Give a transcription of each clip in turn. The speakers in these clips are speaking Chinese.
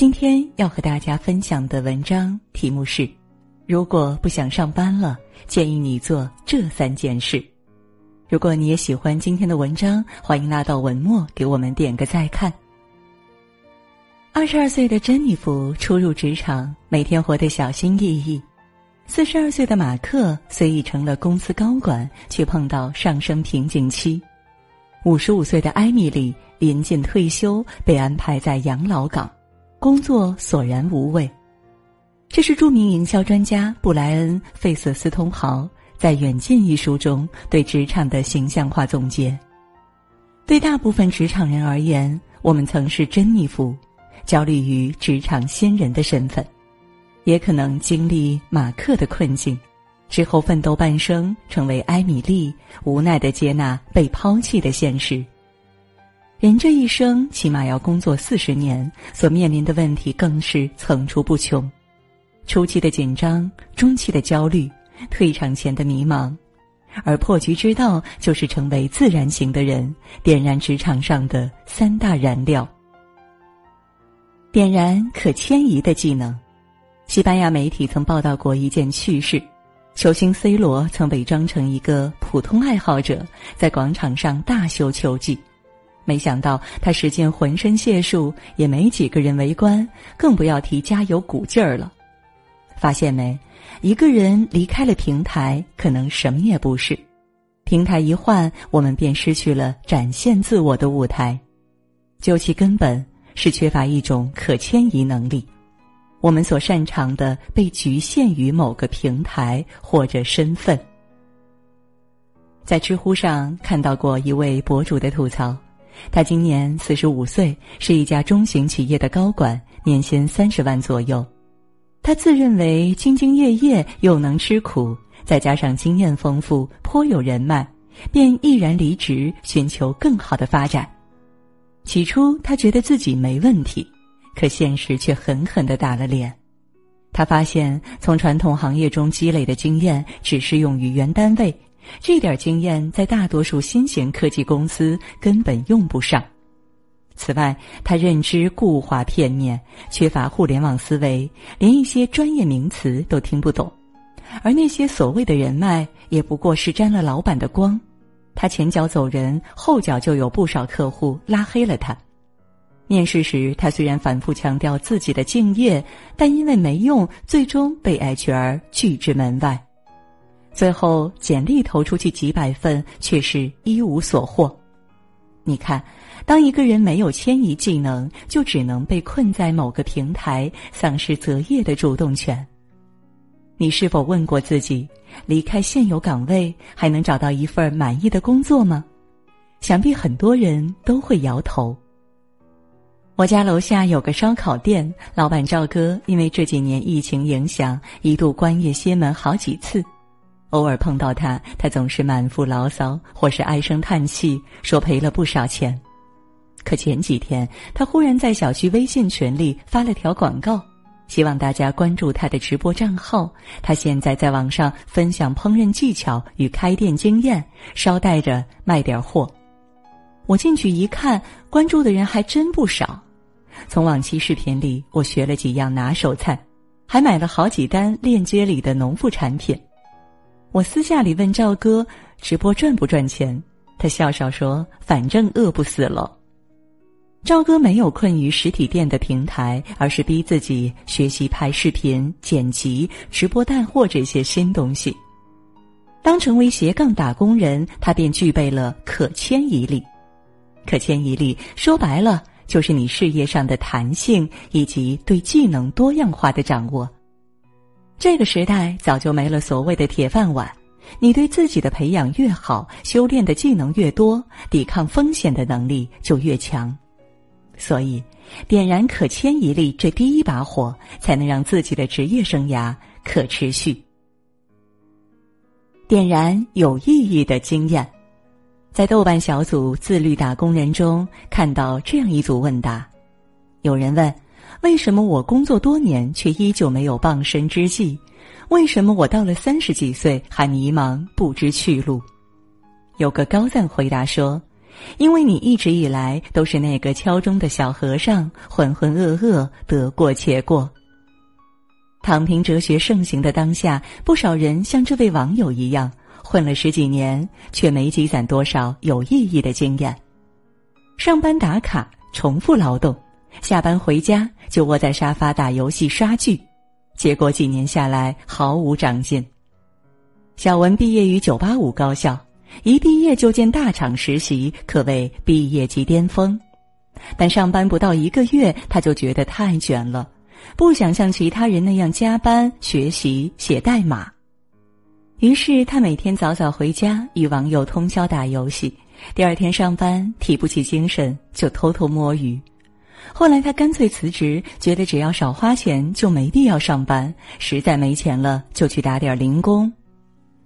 今天要和大家分享的文章题目是：如果不想上班了，建议你做这三件事。如果你也喜欢今天的文章，欢迎拉到文末给我们点个再看。二十二岁的珍妮弗初入职场，每天活得小心翼翼。四十二岁的马克虽已成了公司高管，却碰到上升瓶颈期。五十五岁的艾米丽临近退休，被安排在养老岗，工作索然无味。这是著名营销专家布莱恩·费瑟斯通豪在《远见》一书中对职场的形象化总结。对大部分职场人而言，我们曾是珍妮弗，焦虑于职场新人的身份。也可能经历马克的困境，之后奋斗半生，成为艾米丽，无奈的接纳被抛弃的现实。人这一生起码要工作四十年，所面临的问题更是层出不穷：初期的紧张，中期的焦虑，退场前的迷茫，而破局之道就是成为自然型的人，点燃职场上的三大燃料，点燃可迁移的技能。西班牙媒体曾报道过一件趣事：球星 C 罗曾伪装成一个普通爱好者，在广场上大秀球技。没想到他使尽浑身解数，也没几个人围观，更不要提加油鼓劲儿了。发现没？一个人离开了平台，可能什么也不是；平台一换，我们便失去了展现自我的舞台。究其根本，是缺乏一种可迁移能力。我们所擅长的被局限于某个平台或者身份。在知乎上看到过一位博主的吐槽，他今年四十五岁，是一家中型企业的高管，年薪三十万左右。他自认为兢兢业业又能吃苦，再加上经验丰富，颇有人脉，便毅然离职，寻求更好的发展。起初，他觉得自己没问题。可现实却狠狠的打了脸，他发现从传统行业中积累的经验只适用于原单位，这点经验在大多数新型科技公司根本用不上。此外，他认知固化片面，缺乏互联网思维，连一些专业名词都听不懂，而那些所谓的人脉也不过是沾了老板的光，他前脚走人，后脚就有不少客户拉黑了他。面试时，他虽然反复强调自己的敬业，但因为没用，最终被 HR 拒之门外。最后，简历投出去几百份，却是一无所获。你看，当一个人没有迁移技能，就只能被困在某个平台，丧失择业的主动权。你是否问过自己，离开现有岗位，还能找到一份满意的工作吗？想必很多人都会摇头。我家楼下有个烧烤店，老板赵哥因为这几年疫情影响，一度关业歇门好几次。偶尔碰到他，他总是满腹牢骚，或是唉声叹气，说赔了不少钱。可前几天，他忽然在小区微信群里发了条广告，希望大家关注他的直播账号。他现在在网上分享烹饪技巧与开店经验，捎带着卖点货。我进去一看，关注的人还真不少。从往期视频里，我学了几样拿手菜，还买了好几单链接里的农副产品。我私下里问赵哥直播赚不赚钱，他笑笑说：“反正饿不死了。”赵哥没有困于实体店的平台，而是逼自己学习拍视频、剪辑、直播带货这些新东西。当成为斜杠打工人，他便具备了可迁移力。可迁移力说白了。就是你事业上的弹性以及对技能多样化的掌握。这个时代早就没了所谓的铁饭碗，你对自己的培养越好，修炼的技能越多，抵抗风险的能力就越强。所以，点燃可迁移力这第一把火，才能让自己的职业生涯可持续。点燃有意义的经验。在豆瓣小组“自律打工人”中看到这样一组问答，有人问：“为什么我工作多年却依旧没有傍身之计？为什么我到了三十几岁还迷茫不知去路？”有个高赞回答说：“因为你一直以来都是那个敲钟的小和尚，浑浑噩噩，得过且过。躺平哲学盛行的当下，不少人像这位网友一样，混了十几年，却没积攒多少有意义的经验。上班打卡，重复劳动，下班回家就窝在沙发打游戏刷剧，结果几年下来毫无长进。小文毕业于九八五高校。一毕业就进大厂实习，可谓毕业即巅峰。但上班不到一个月，他就觉得太卷了，不想像其他人那样加班学习写代码。于是他每天早早回家，与网友通宵打游戏。第二天上班提不起精神，就偷偷摸鱼。后来他干脆辞职，觉得只要少花钱就没必要上班。实在没钱了，就去打点零工。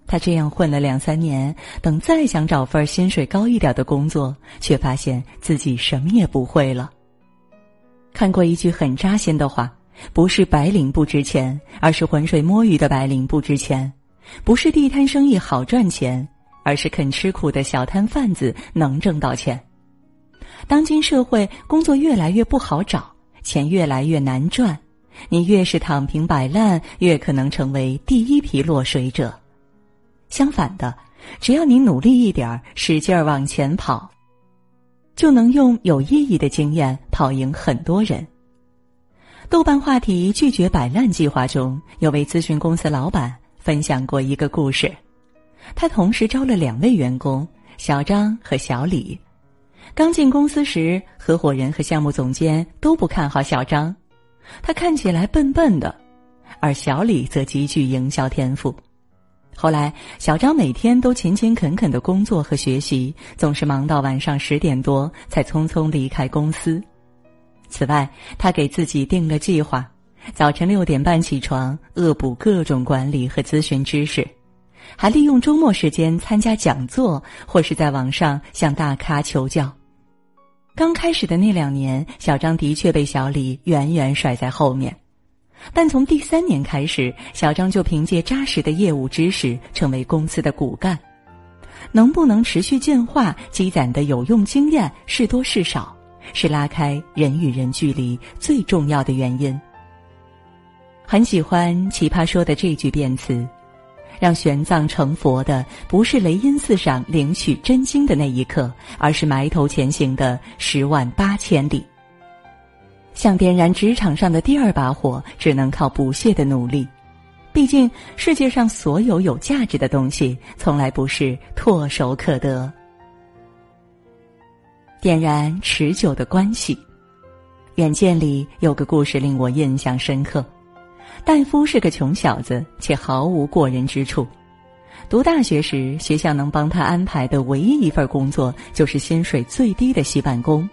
他这样混了两三年，等再想找份薪水高一点的工作，却发现自己什么也不会了。看过一句很扎心的话：不是白领不值钱，而是浑水摸鱼的白领不值钱；不是地摊生意好赚钱，而是肯吃苦的小摊贩子能挣到钱。当今社会，工作越来越不好找，钱越来越难赚，你越是躺平摆烂，越可能成为第一批落水者。相反的，只要你努力一点儿，使劲儿往前跑，就能用有意义的经验跑赢很多人。豆瓣话题“拒绝摆烂计划”中有位咨询公司老板分享过一个故事，他同时招了两位员工小张和小李。刚进公司时，合伙人和项目总监都不看好小张，他看起来笨笨的，而小李则极具营销天赋。后来，小张每天都勤勤恳恳的工作和学习，总是忙到晚上十点多才匆匆离开公司。此外，他给自己定了计划：早晨六点半起床，恶补各种管理和咨询知识，还利用周末时间参加讲座，或是在网上向大咖求教。刚开始的那两年，小张的确被小李远远甩在后面。但从第三年开始，小张就凭借扎实的业务知识成为公司的骨干。能不能持续进化、积攒的有用经验是多是少，是拉开人与人距离最重要的原因。很喜欢《奇葩说》的这句辩词：“让玄奘成佛的，不是雷音寺上领取真经的那一刻，而是埋头前行的十万八千里。”想点燃职场上的第二把火，只能靠不懈的努力。毕竟，世界上所有有价值的东西，从来不是唾手可得。点燃持久的关系，《远见》里有个故事令我印象深刻。戴夫是个穷小子，且毫无过人之处。读大学时，学校能帮他安排的唯一一份工作，就是薪水最低的洗碗工。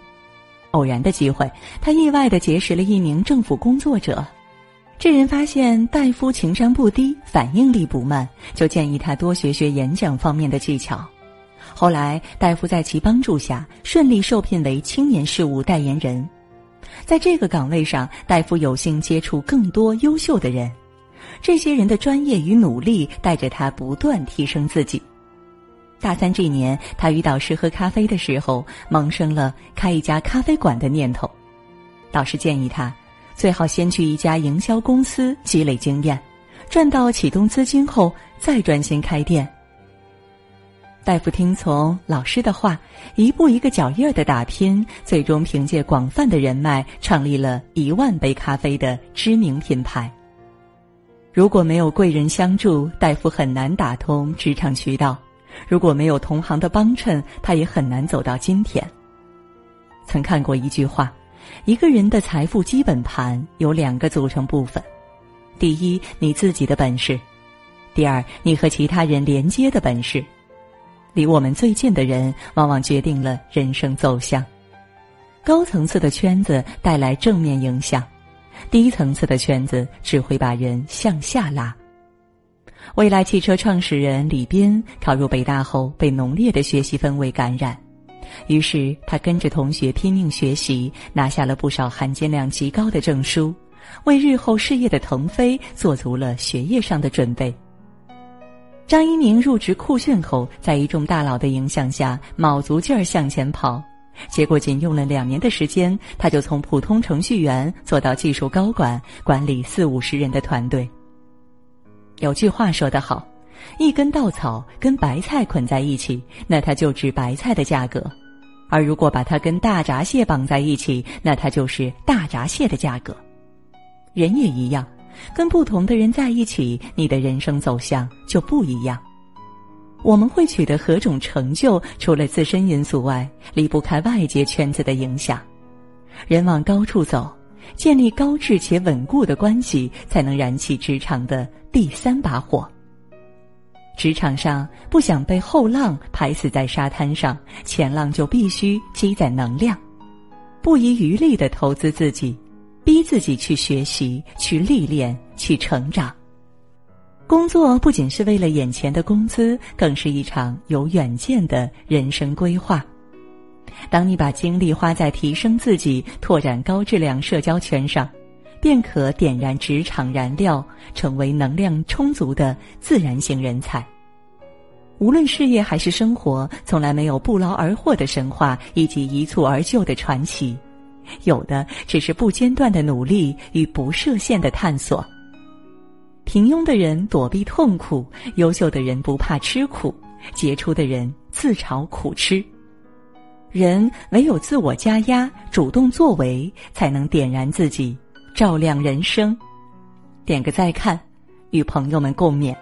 偶然的机会，他意外的结识了一名政府工作者。这人发现戴夫情商不低，反应力不慢，就建议他多学学演讲方面的技巧。后来，戴夫在其帮助下顺利受聘为青年事务代言人。在这个岗位上，戴夫有幸接触更多优秀的人，这些人的专业与努力带着他不断提升自己。大三这年，他与导师喝咖啡的时候，萌生了开一家咖啡馆的念头。导师建议他，最好先去一家营销公司积累经验，赚到启动资金后再专心开店。大夫听从老师的话，一步一个脚印儿的打拼，最终凭借广泛的人脉，创立了一万杯咖啡的知名品牌。如果没有贵人相助，大夫很难打通职场渠道。如果没有同行的帮衬，他也很难走到今天。曾看过一句话：一个人的财富基本盘有两个组成部分，第一，你自己的本事；第二，你和其他人连接的本事。离我们最近的人，往往决定了人生走向。高层次的圈子带来正面影响，低层次的圈子只会把人向下拉。未来汽车创始人李斌考入北大后，被浓烈的学习氛围感染，于是他跟着同学拼命学习，拿下了不少含金量极高的证书，为日后事业的腾飞做足了学业上的准备。张一鸣入职酷炫后，在一众大佬的影响下，卯足劲儿向前跑，结果仅用了两年的时间，他就从普通程序员做到技术高管，管理四五十人的团队。有句话说得好，一根稻草跟白菜捆在一起，那它就值白菜的价格；而如果把它跟大闸蟹绑在一起，那它就是大闸蟹的价格。人也一样。跟不同的人在一起，你的人生走向就不一样。我们会取得何种成就，除了自身因素外，离不开外界圈子的影响。人往高处走，建立高质且稳固的关系，才能燃起职场的第三把火。职场上不想被后浪拍死在沙滩上，前浪就必须积攒能量，不遗余力的投资自己。逼自己去学习、去历练、去成长。工作不仅是为了眼前的工资，更是一场有远见的人生规划。当你把精力花在提升自己、拓展高质量社交圈上，便可点燃职场燃料，成为能量充足的自然型人才。无论事业还是生活，从来没有不劳而获的神话，以及一蹴而就的传奇。有的只是不间断的努力与不设限的探索。平庸的人躲避痛苦，优秀的人不怕吃苦，杰出的人自嘲苦吃。人唯有自我加压，主动作为，才能点燃自己，照亮人生。点个再看，与朋友们共勉。